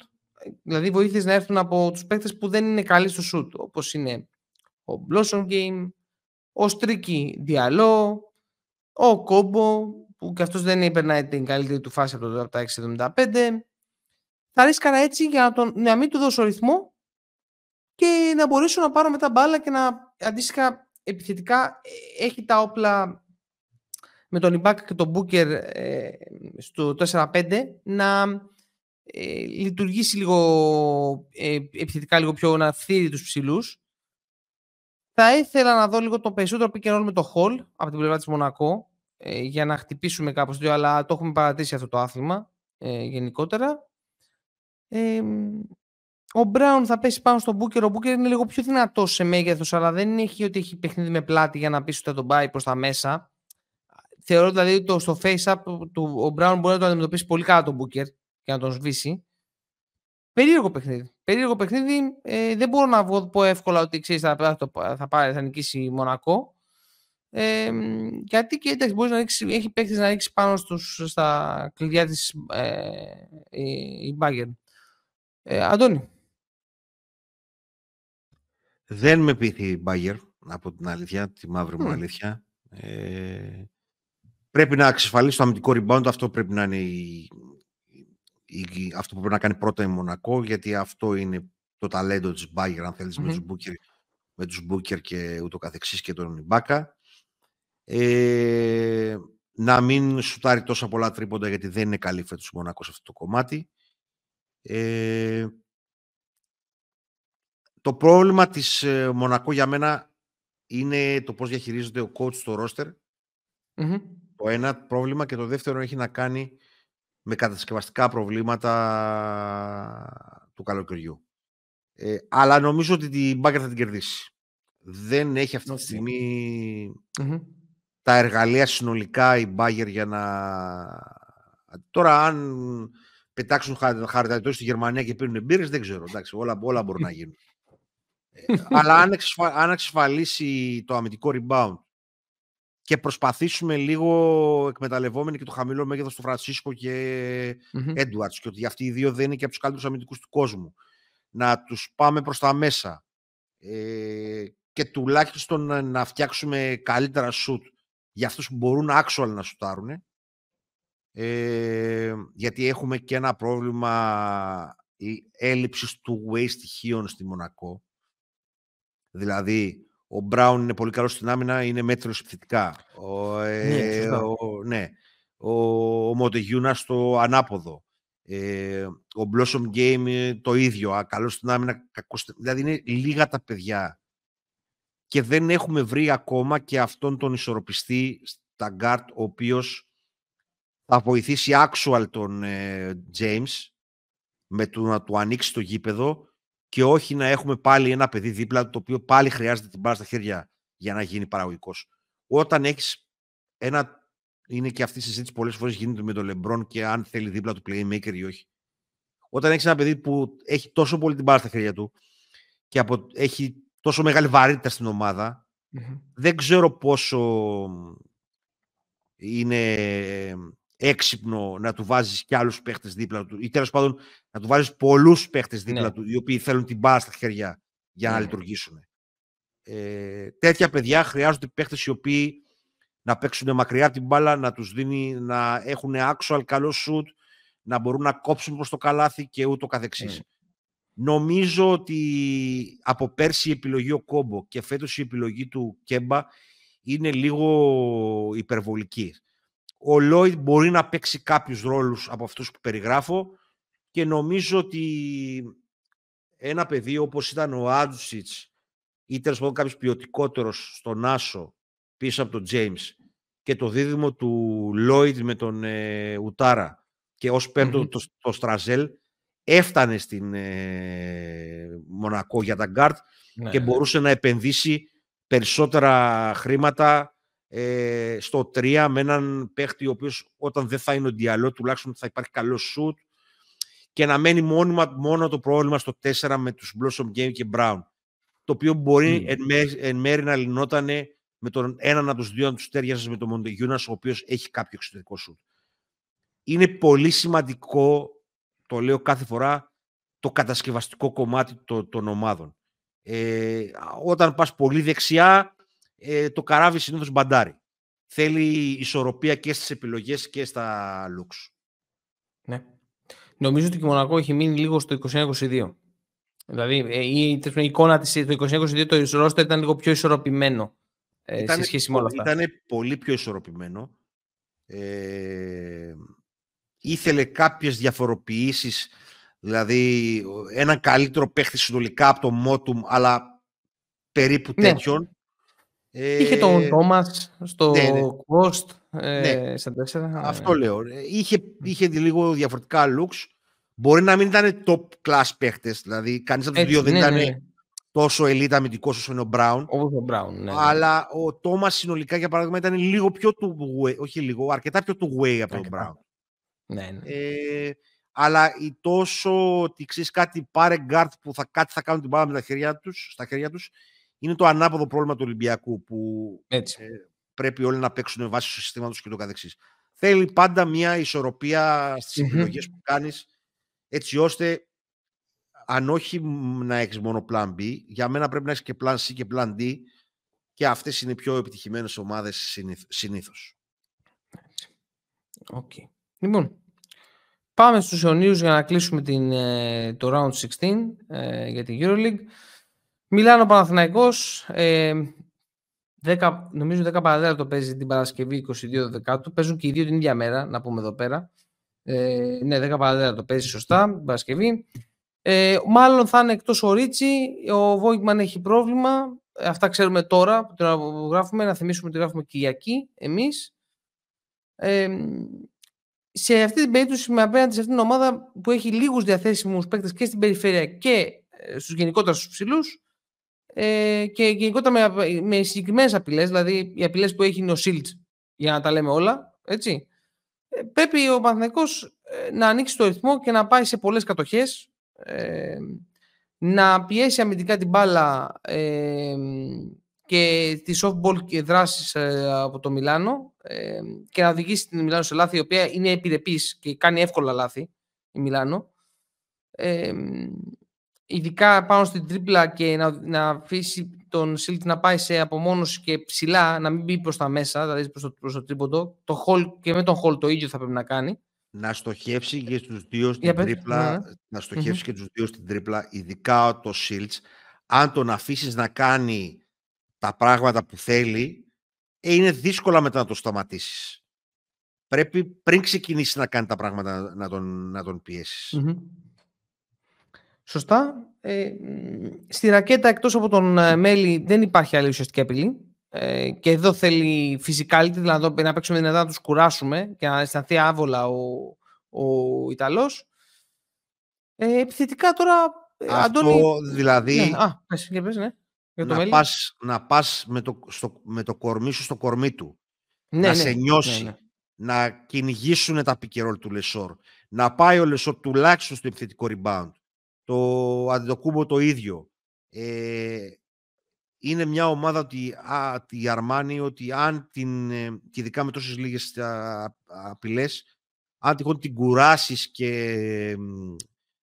δηλαδή βοήθειες να έρθουν από τους παίκτες που δεν είναι καλοί στο σουτ, όπως είναι ο Blossomgame, ο Στρίκι Διαλό, ο Οκόμπο, που και αυτός δεν περνάει την καλύτερη του φάση από το 675. Θα ρίσκαρα έτσι για να, τον, να μην του δώσω ρυθμό και να μπορέσω να πάρω μετά μπάλα και να αντίστοιχα επιθετικά ε, έχει τα όπλα με τον Ιμπάκ και τον Μπούκερ ε, στο 4-5 να ε, λειτουργήσει λίγο ε, επιθετικά λίγο πιο να φθείρει τους ψηλούς. Θα ήθελα να δω λίγο το περισσότερο pick and roll με το Hall από την πλευρά της Μονακό για να χτυπήσουμε κάπως δύο, αλλά το έχουμε παρατήσει αυτό το άθλημα γενικότερα. Ο Μπράουν θα πέσει πάνω στον Μπούκερ. Ο Μπούκερ είναι λίγο πιο δυνατός σε μέγεθος, αλλά δεν έχει ότι έχει παιχνίδι με πλάτη για να πει ότι θα τον πάει προς τα μέσα. Θεωρώ δηλαδή ότι στο face-up του ο Μπράουν μπορεί να το αντιμετωπίσει πολύ καλά τον Μπούκερ και να τον σβήσει. Περίεργο παιχνίδι. Περίεργο παιχνίδι. Ε, δεν μπορώ να πω εύκολα ότι ξέρεις θα, θα, πάρει, θα νικήσει Μονακό. Ε, γιατί και εντάξει, μπορείς να ρίξει, έχει παίχτη να ρίξει πάνω στους, στα κλειδιά της ε, η Bayern. Ε, Αντώνη. Δεν με πείθει η Μπάγκερ, από την αλήθεια, τη μαύρη μου αλήθεια. Ε, πρέπει να εξασφαλίσει το αμυντικό rebound, αυτό πρέπει να είναι η, η, αυτό που πρέπει να κάνει πρώτα η Μονακό, γιατί αυτό είναι το ταλέντο της Μπάγκερ, αν θελεις με τους Μπούκερ, με τους Μπούκερ και ούτω καθεξής και τον Ιμπάκα. Ε, να μην σουτάρει τόσα πολλά τρίποντα, γιατί δεν είναι καλή φέτος η Μονακό σε αυτό το κομμάτι. Ε, το πρόβλημα της ε, Μονακό για μένα είναι το πώς διαχειρίζεται ο coach στο roster. Το ένα πρόβλημα και το δεύτερο έχει να κάνει με κατασκευαστικά προβλήματα του καλοκαιριού. Ε, αλλά νομίζω ότι την Μπάγκερ θα την κερδίσει. Δεν έχει αυτή τη στιγμη τα εργαλεία συνολικά η Μπάγκερ για να... Τώρα αν πετάξουν χαριτατό στη Γερμανία και πίνουν μπύρες, δεν ξέρω. Εντάξει, όλα, όλα μπορούν να [LAUGHS] γίνουν. Ε, αλλά αν, εξασφα... εξασφαλίσει το αμυντικό rebound και προσπαθήσουμε λίγο εκμεταλλευόμενοι και το χαμηλό μέγεθος του Φρανσίσκο και mm και ότι αυτοί οι δύο δεν είναι και από τους καλύτερους αμυντικούς του κόσμου, να τους πάμε προς τα μέσα ε, και τουλάχιστον να φτιάξουμε καλύτερα σουτ για αυτούς που μπορούν actual να σουτάρουν ε, γιατί έχουμε και ένα πρόβλημα έλλειψης του waste στοιχείων στη Μονακό. Δηλαδή, ο Μπράουν είναι πολύ καλός στην άμυνα, είναι μέτριος επιθετικά. Ο, ναι, ε, ο, ναι. ο, ο Μοτεγιούνας στο ανάποδο. Ε, ο Blossomgame το ίδιο. Καλός στην άμυνα, κακός, Δηλαδή, είναι λίγα τα παιδιά. Και δεν έχουμε βρει ακόμα και αυτόν τον ισορροπιστή στα γκαρντ, ο οποίος θα βοηθήσει actual τον ε, James με το να του ανοίξει το γήπεδο και όχι να έχουμε πάλι ένα παιδί δίπλα το οποίο πάλι χρειάζεται την μπάλα στα χέρια για να γίνει παραγωγικός. Όταν έχεις ένα. Είναι και αυτή η συζήτηση πολλές φορές γίνεται με τον Λεμπρόν και αν θέλει δίπλα του playmaker ή όχι. όταν έχεις ένα παιδί που έχει τόσο πολύ την μπάλα στα χέρια του και από, έχει τόσο μεγάλη βαρύτητα στην ομαδα δεν ξέρω πόσο είναι έξυπνο να του βάζεις και άλλους παίχτες δίπλα του ή τέλος πάντων να του βάζεις πολλούς παίχτες δίπλα ναι. του οι οποίοι θέλουν την μπάλα στα χέρια για να ναι. λειτουργήσουν. Ε, τέτοια παιδιά χρειάζονται παίχτες οι οποίοι να παίξουν μακριά την μπάλα, να τους δίνει να έχουν actual καλό σουτ, να μπορούν να κόψουν προς το καλάθι και ούτω καθεξής. Ναι. Νομίζω ότι από πέρσι η επιλογή ο Κόμπο και φέτος η επιλογή του Κέμπα είναι λίγο υπερβολική. Ο Λόιτ μπορεί να παίξει κάποιους ρόλους από αυτούς που περιγράφω και νομίζω ότι ένα παιδί όπως ήταν ο Άντουσιτς ή τέλος πάντων κάποιος ποιοτικότερος στον Άσο πίσω από τον James και το δίδυμο του Λόιντ με τον ε, Ουατάρα και ως πέμπτο το, το Στραζέλ έφτανε στην ε, Μονακό για τα γκαρντ ναι, και ναι. μπορούσε να επενδύσει περισσότερα χρήματα ε, στο 3 με έναν παίχτη ο οποίος όταν δεν θα είναι ο Διαλό τουλάχιστον θα υπάρχει καλό σουτ και να μένει μόνιμα, μόνο το πρόβλημα στο 4 με τους Blossom Game και Brown το οποίο μπορεί εν, εν, μέρη να λυνόταν με τον έναν από τους δύο να τους τέριαζες με τον Μοντεγιούνας ο οποίος έχει κάποιο εξωτερικό σουτ. Είναι πολύ σημαντικό το λέω κάθε φορά, το κατασκευαστικό κομμάτι των ομάδων. Ε, όταν πας πολύ δεξιά, ε, το καράβι συνήθως μπαντάρει. Θέλει ισορροπία και στις επιλογές και στα looks. Ναι. Νομίζω ότι και η Μονακό έχει μείνει λίγο στο 21-22. Δηλαδή ε, η, η εικόνα της το 2022 το ρόστερ ήταν λίγο πιο ισορροπημένο ε, ήταν, σε σχέση με όλα αυτά. Ήταν πολύ πιο ισορροπημένο. Ε, ήθελε κάποιες διαφοροποιήσεις, δηλαδή έναν καλύτερο παίχτη συνολικά από το Μότουμ, αλλά περίπου ναι. τέτοιον. Είχε τον Τόμας στο ναι, ναι. Cost, ε, ναι. στα τέσσερα. Αυτό λέω. Είχε, είχε λίγο διαφορετικά looks. Μπορεί να μην ήταν top class παίχτες, δηλαδή κανείς από τους δύο δεν ναι, ήταν ναι. τόσο elite αμυντικός όσο είναι ο Μπράουν. ο Brown, ναι, Αλλά ο Τόμας συνολικά για παράδειγμα ήταν λίγο πιο two-way, όχι λίγο, αρκετά πιο two-way από τον Μπράουν. Ναι, ναι. Ε, αλλά η τόσο ότι ξέρεις κάτι, πάρε γκαρντ που θα, κάτι θα κάνουν την μπάλα με τα χέρια τους, στα χέρια τους, είναι το ανάποδο πρόβλημα του Ολυμπιακού που Έτσι. Ε, πρέπει όλοι να παίξουν βάσει του συστήματος και ούτω καθεξής. Θέλει πάντα μια ισορροπία στις mm επιλογές που κάνεις έτσι ώστε αν όχι να έχεις μόνο plan B, για μένα πρέπει να έχεις και plan C και plan D και αυτές είναι οι πιο επιτυχημένες ομάδες συνήθως. OK. Okay. Λοιπόν, πάμε στους αιωνίους για να κλείσουμε την, ε, το Round 16 ε, για την EuroLeague. Μιλάνο Παναθηναϊκός, ε, 10, νομίζω 10 παραδέρα το παίζει την Παρασκευή 22 Δεκάτου. Παίζουν και οι δύο την ίδια μέρα, να πούμε εδώ πέρα. Ε, ναι, 10 παραδέρα το παίζει σωστά την Παρασκευή. Ε, μάλλον θα είναι εκτός ο Ρίτσι, ο Βόγκμαν έχει πρόβλημα. Ε, αυτά ξέρουμε τώρα που το γράφουμε, να θυμίσουμε ότι γράφουμε Κυριακή εμείς. Ε, σε αυτή την περίπτωση με απέναντι σε αυτήν την ομάδα που έχει λίγους διαθέσιμους παίκτες και στην περιφέρεια και ε, στους γενικότερα στους ψηλούς ε, και γενικότερα με, με συγκεκριμένες απειλές, δηλαδή οι απειλές που έχει είναι ο Σίλτς, για να τα λέμε όλα. Έτσι. Ε, πρέπει ο Παναθηναϊκός ε, να ανοίξει το ρυθμό και να πάει σε πολλές κατοχές ε, να πιέσει αμυντικά την μπάλα ε, και τη softball και δράσεις ε, από το Μιλάνο ε, και να οδηγήσει την Μιλάνο σε λάθη η οποία είναι επιρρεπής και κάνει εύκολα λάθη η Μιλάνο. Ε, ειδικά πάνω στην τρίπλα και να, να αφήσει τον Σίλτ να πάει σε απομόνωση και ψηλά, να μην μπει προς τα μέσα, δηλαδή προς το, προς το τρίποντο. Το hall, και με τον hall το ίδιο θα πρέπει να κάνει. Να στοχεύσει και στους δύο στην τρίπλα, ναι. να στοχευσει και τους δύο στην τρίπλα, ειδικά το Σίλτς. Αν τον αφήσεις να κάνει τα πράγματα που θέλει, ε, είναι δύσκολα μετά να το σταματήσεις. Πρέπει πριν ξεκινήσεις να κάνει τα πράγματα να τον, να τον πιεσεις Σωστά. Ε, στη ρακέτα εκτός από τον ε, Μέλη δεν υπάρχει άλλη ουσιαστική απειλή. Ε, και εδώ θέλει physicality, δηλαδή να παίξουμε δυνατά να τους κουράσουμε και να αισθανθεί άβολα ο, ο Ιταλός. Ε, επιθετικά τώρα... Ε, Αυτό Αντώνη... δηλαδή... Ναι, α, πες, πες, ναι να, πας, να πας με το, στο, με το κορμί σου στο κορμί του. Ναι, να ναι, σε νιώσει. Ναι, να κυνηγήσουν τα pick and roll του Λεσόρ, να πάει ο Λεσόρ τουλάχιστον στο επιθετικό ριμπάουντ, ο Αντετοκούνμπο το ίδιο. Ε, είναι μια ομάδα ότι α, η Αρμάνη ότι αν την, ε, και ειδικά με τόσες λίγες απειλές, αν τυχόν την κουράσεις και ε,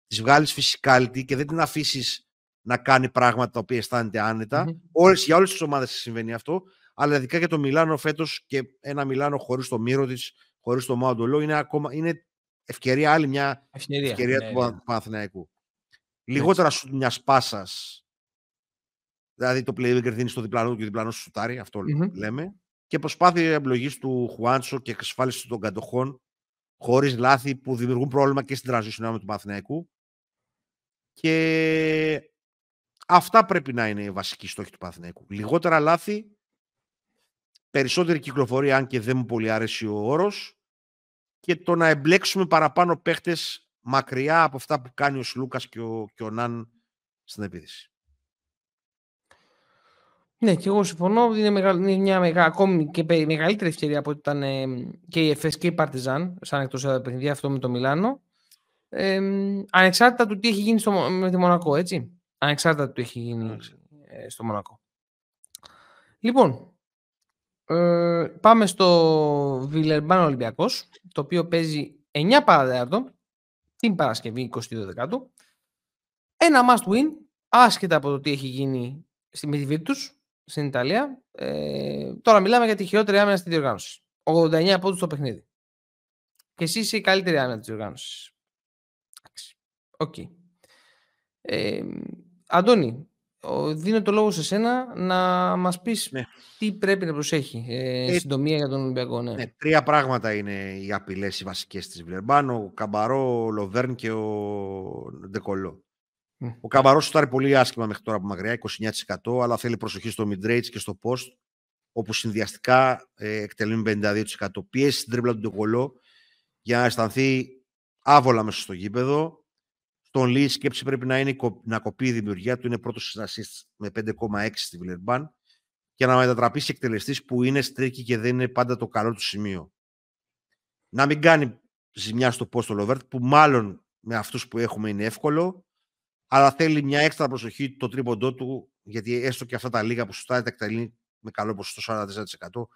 της βγάλεις physicality και δεν την αφήσεις να κάνει πράγματα τα οποία αισθάνεται άνετα. Mm-hmm. Όλες, για όλες τις ομάδες συμβαίνει αυτό, αλλά ειδικά για το Μιλάνο φέτος και ένα Μιλάνο χωρίς το Μύρο της, χωρίς το Μάοντολό, είναι, ακόμα, είναι ευκαιρία, άλλη μια ευκαιρία, ευκαιρία ναι, του ναι. Παναθηναϊκού. Λιγότερα σου μιας πάσας. Δηλαδή το playmaker δίνει στο διπλανό και ο διπλανός σου σουτάρει, αυτό mm-hmm. λέμε. Και προσπάθεια εμπλογής του Χουάντσο και εξασφάλισης των κατοχών χωρίς λάθη που δημιουργούν πρόβλημα και στην transition του Παναθηναϊκού. Και αυτά πρέπει να είναι οι βασικοί στόχοι του Παναθηναϊκού. Λιγότερα λάθη, περισσότερη κυκλοφορία, αν και δεν μου πολύ αρέσει ο όρος, και το να εμπλέξουμε παραπάνω παίχτες μακριά από αυτά που κάνει ο Σλούκας και ο, και ο Ναν στην επίδυση. Ναι, και εγώ συμφωνώ. Είναι, μεγάλη, είναι μια μεγάλη, ακόμη και μεγαλύτερη ευκαιρία από ότι ήταν ε, και η ΕΦΕΣ και η Παρτιζάν, σαν εκτός παιχνιδιά αυτό με το Μιλάνο. Ε, ανεξάρτητα του τι έχει γίνει στο, με τη Μονακό, έτσι. Ανεξάρτητα του τι έχει γίνει ε, στο Μονακό. Λοιπόν, ε, πάμε στο Βιλερμπάν Ολυμπιακός, το οποίο παίζει 9 παραδέαρτο την Παρασκευή 22 Δεκάτου. Ένα must win, άσχετα από το τι έχει γίνει με τη Virtus στην Ιταλία. Ε, τώρα μιλάμε για τη χειρότερη άμυνα στη διοργάνωση. 89 πόντους στο παιχνίδι. Και εσύ είσαι η καλύτερη άμυνα της διοργάνωσης. OK. Okay. Ε, Αντώνη, δίνω το λόγο σε σένα να μας πεις ναι. τι πρέπει να προσέχει ε, ε, συντομία για τον Ολυμπιακό. Ναι. ναι. τρία πράγματα είναι οι απειλές οι βασικές της Βιλερμπάν, ο Καμπαρό, ο Λοβέρν και ο Ντεκολό. Ο Καμπαρό σουτάρει πολύ άσχημα μέχρι τώρα από μακριά, 29%, αλλά θέλει προσοχή στο mid και στο post, όπου συνδυαστικά ε, εκτελούν 52%. Πιέσει στην τρίπλα του Ντεκολό για να αισθανθεί άβολα μέσα στο γήπεδο. Στον Λί η σκέψη πρέπει να είναι να κοπεί η δημιουργία του. Είναι πρώτος assist με 5,6 στη Βιλερμπάν και να μετατραπεί σε εκτελεστής που είναι στρίκη και δεν είναι πάντα το καλό του σημείο. Να μην κάνει ζημιά στο post το Λοβέρτ, που μάλλον με αυτούς που έχουμε είναι εύκολο αλλά θέλει μια έξτρα προσοχή το τρίποντό του, γιατί έστω και αυτά τα λίγα που σουτάρει τα εκτελεί με καλό ποσοστό 44%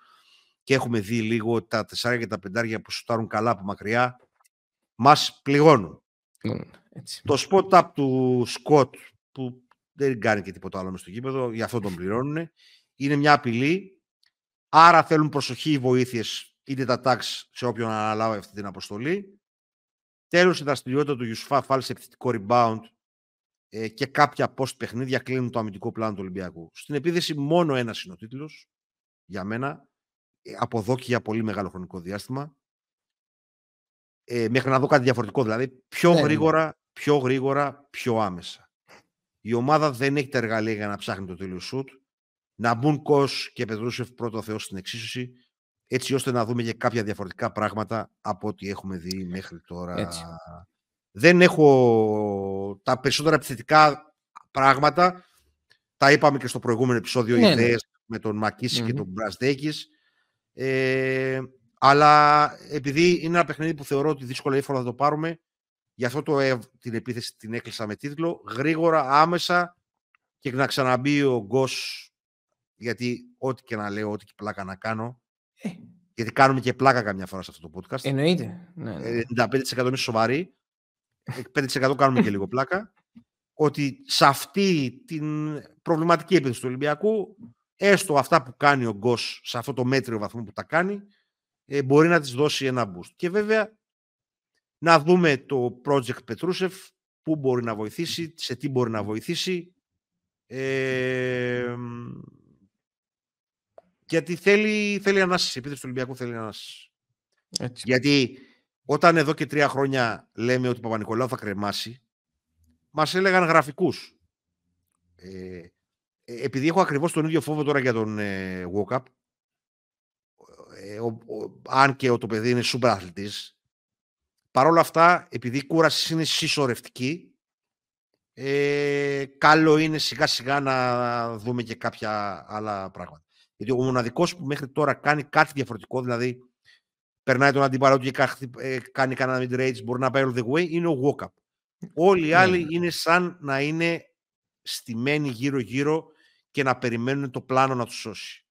και έχουμε δει λίγο τα τεσσάρια και τα πεντάρια που σουτάρουν καλά από μακριά, μας πληγώνουν. Έτσι. Το spot up του Σκοτ, που δεν κάνει και τίποτα άλλο μες στο γήπεδο, γι' αυτό τον πληρώνουν, είναι μια απειλή, άρα θέλουν προσοχή οι βοήθειες, είτε τα τάξη σε όποιον αναλάβει αυτή την αποστολή. Τέλος, η δραστηριότητα του Ιουσφά φάλει σε επιθετικό rebound ε, και κάποια post παιχνίδια κλείνουν το αμυντικό πλάνο του Ολυμπιακού. Στην επίδεση μόνο ένας είναι ο τίτλος για μένα, ε, από εδώ και για πολύ μεγάλο χρονικό διάστημα. Ε, μέχρι να δω κάτι διαφορετικό, δηλαδή πιο ναι, ναι. γρήγορα, πιο γρήγορα, πιο άμεσα. Η ομάδα δεν έχει τα εργαλεία για να ψάχνει το τέλειο σουτ. Να μπουν Κος και Πετρούσεφ πρώτο Θεό στην εξίσωση, έτσι ώστε να δούμε και κάποια διαφορετικά πράγματα από ό,τι έχουμε δει μέχρι τώρα. Έτσι. Δεν έχω τα περισσότερα επιθετικά πράγματα. Τα είπαμε και στο προηγούμενο επεισόδιο ναι, ναι. ιδέες με τον μακιση και τον Μπρασδέκης. Ε, αλλά επειδή είναι ένα παιχνίδι που θεωρώ ότι δύσκολα εύκολα θα το πάρουμε, γι' αυτό το, την επίθεση την έκλεισα με τίτλο. Γρήγορα, άμεσα και να ξαναμπεί ο Γκος, γιατί ό,τι και να λέω, ό,τι και πλάκα να κάνω, ε. γιατί κάνουμε και πλάκα καμιά φορά σε αυτό το podcast. Εννοείται. Ναι, ναι. 95% είναι σοβαρή. 5% κάνουμε και λίγο πλάκα, ότι σε αυτή την προβληματική επίθεση του Ολυμπιακού, έστω αυτά που κάνει ο Γκος σε αυτό το μέτριο βαθμό που τα κάνει, ε, μπορεί να της δώσει ένα boost. Και βέβαια να δούμε το project Πετρούσεφ, πού μπορεί να βοηθήσει, σε τι μπορεί να βοηθήσει. Ε, γιατί θέλει, θέλει ανάσυση. Η επίθεση του Ολυμπιακού θέλει ανάσυση. Έτσι. Γιατί όταν εδώ και τρία χρόνια λέμε ότι ο Παπα-Νικολάου θα κρεμάσει, μας έλεγαν γραφικούς. Ε, ε, επειδή έχω ακριβώς τον ίδιο φόβο τώρα για τον ε, walk-up, ε, αν και το παιδί είναι super αθλητής, παρόλα αυτά, επειδή η κούραση είναι συσσωρευτική, ε, καλό είναι σιγά σιγά να δούμε και κάποια άλλα πράγματα. Γιατί ο μοναδικός που μέχρι τώρα κάνει κάτι διαφορετικό, δηλαδή περνάει τον αντίπαλο του και ε, κάνει κανένα mid-range, μπορεί να πάει all the way, είναι ο walk-up. Όλοι οι ναι, άλλοι ναι. είναι σαν να είναι στημένοι γύρω-γύρω και να περιμένουν το πλάνο να τους σώσει.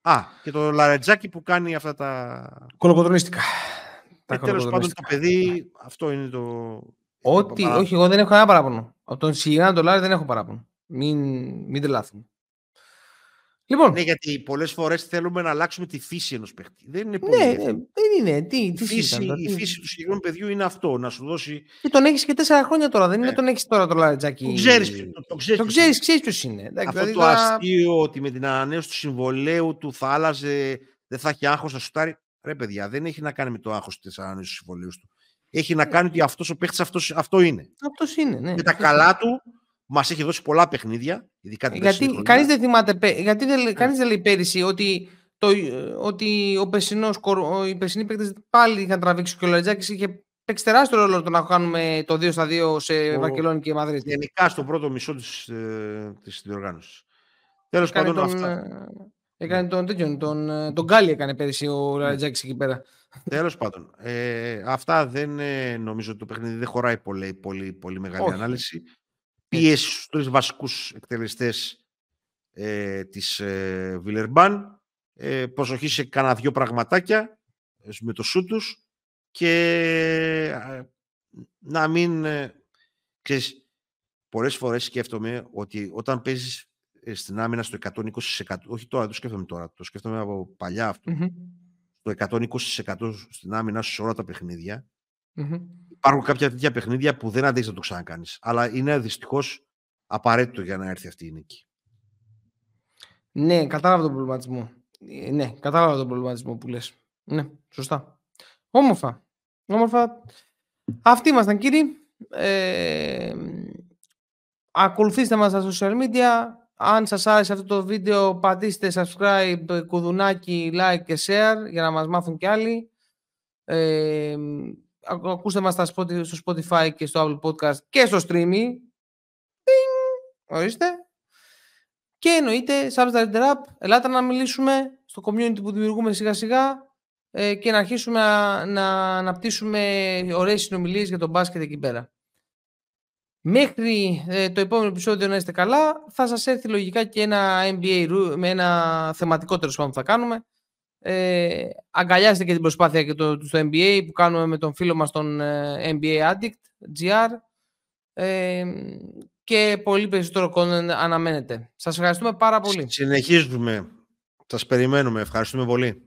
Α, και το Λαρετζάκι που κάνει αυτά τα... Κολοκοτρονίστικα. Ε, τέλος πάντων το παιδί, αυτό είναι το... Ό,τι, όχι, εγώ δεν έχω κανένα παράπονο. Από τον Σιγά Ντολάρη δεν έχω παράπονο. Μην, μην τρελάθουμε. Λοιπόν. Ναι, γιατί πολλές φορές θέλουμε να αλλάξουμε τη φύση ενός παίχτη. Δεν είναι πολύ. Ναι, ναι δεν είναι. Τι, η, φύση, η φύση του συγκεκριμένου παιδιού είναι αυτό, να σου δώσει. Και τον έχεις και τέσσερα χρόνια τώρα. Δεν είναι ναι. τον έχεις τώρα το Λάρετζάκι. Το ξέρεις. Το, ξέρεις, το ξέρεις, ξέρεις ποιος είναι. Αυτό δηλαδή, το αστείο ότι με την ανανέωση του συμβολέου του θα άλλαζε, δεν θα έχει άγχος να σουτάρει. Ρε παιδιά, δεν έχει να κάνει με το άγχος της ανανέωση του συμβολέου του. Έχει να κάνει ότι αυτός ο παίχτης αυτός είναι. Αυτός είναι. Ναι. Με τα καλά του Μας έχει δώσει πολλά παιχνίδια. Ειδικά την γιατί κανείς δεν θυμάται, γιατί δεν, ναι. κανείς δεν λέει πέρυσι ότι, το, ότι ο περσινός, οι περσινοί παίκτες πάλι είχαν τραβήξει και ο Λαριτζάκης είχε παίξει τεράστιο ρόλο το να κάνουμε το 2 στα 2 σε ο... Βαρκελόνη και Μαδρίτη. Γενικά στο πρώτο μισό της, ε, της διοργάνωσης. Τέλος πάντων τον, αυτά. Ε, έκανε τον τέτοιον, τον, ε, τον Γκάλι έκανε πέρυσι ο Λαριτζάκης εκεί πέρα. Τέλος πάντων. Ε, αυτά δεν ε, νομίζω ότι το παιχνίδι δεν χωράει πολύ, πολύ, πολύ μεγάλη Όχι. ανάλυση πίεση στους τρεις βασικούς εκτελεστές ε, της ε, Βιλερμπάν. Ε, προσοχή σε κανένα δυο πραγματάκια ε, με το σου τους και ε, να μην... Ε, ξέρεις, πολλές φορές σκέφτομαι ότι όταν παίζεις στην άμυνα στο 120%, όχι τώρα, το σκέφτομαι τώρα, το σκέφτομαι από παλιά αυτό, mm-hmm. στο 120% στην άμυνα σε όλα τα παιχνίδια, mm Υπάρχουν κάποια τέτοια παιχνίδια που δεν αντέχεις να το ξανακάνεις. Αλλά είναι δυστυχώς απαραίτητο για να έρθει αυτή η νίκη. Ναι, κατάλαβα τον προβληματισμό. Ε, ναι, κατάλαβα τον προβληματισμό που λες. Ναι, σωστά. Όμορφα. Όμορφα. Αυτοί ήμασταν κύριοι. Ε, ακολουθήστε μας στα social media. Αν σας άρεσε αυτό το βίντεο, πατήστε subscribe, κουδουνάκι, like και share για να μας μάθουν κι άλλοι. Ε, ακούστε μας στο Spotify και στο Apple Podcast και στο Streamy. Ορίστε. Και εννοείται, Substar Rap, ελάτε να μιλήσουμε στο community που δημιουργούμε σιγά σιγά ε, και να αρχίσουμε να, να αναπτύσσουμε ωραίες συνομιλίες για τον μπάσκετ εκεί πέρα. Μέχρι ε, το επόμενο επεισόδιο να είστε καλά, θα σας έρθει λογικά και ένα NBA με ένα θεματικό τέλος που θα κάνουμε ε, αγκαλιάστε και την προσπάθεια και το, στο NBA που κάνουμε με τον φίλο μας τον ε, NBA Addict, GR. Ε, και πολύ περισσότερο content αναμένεται. Σας ευχαριστούμε πάρα πολύ. Συνεχίζουμε. Σας περιμένουμε. Ευχαριστούμε πολύ.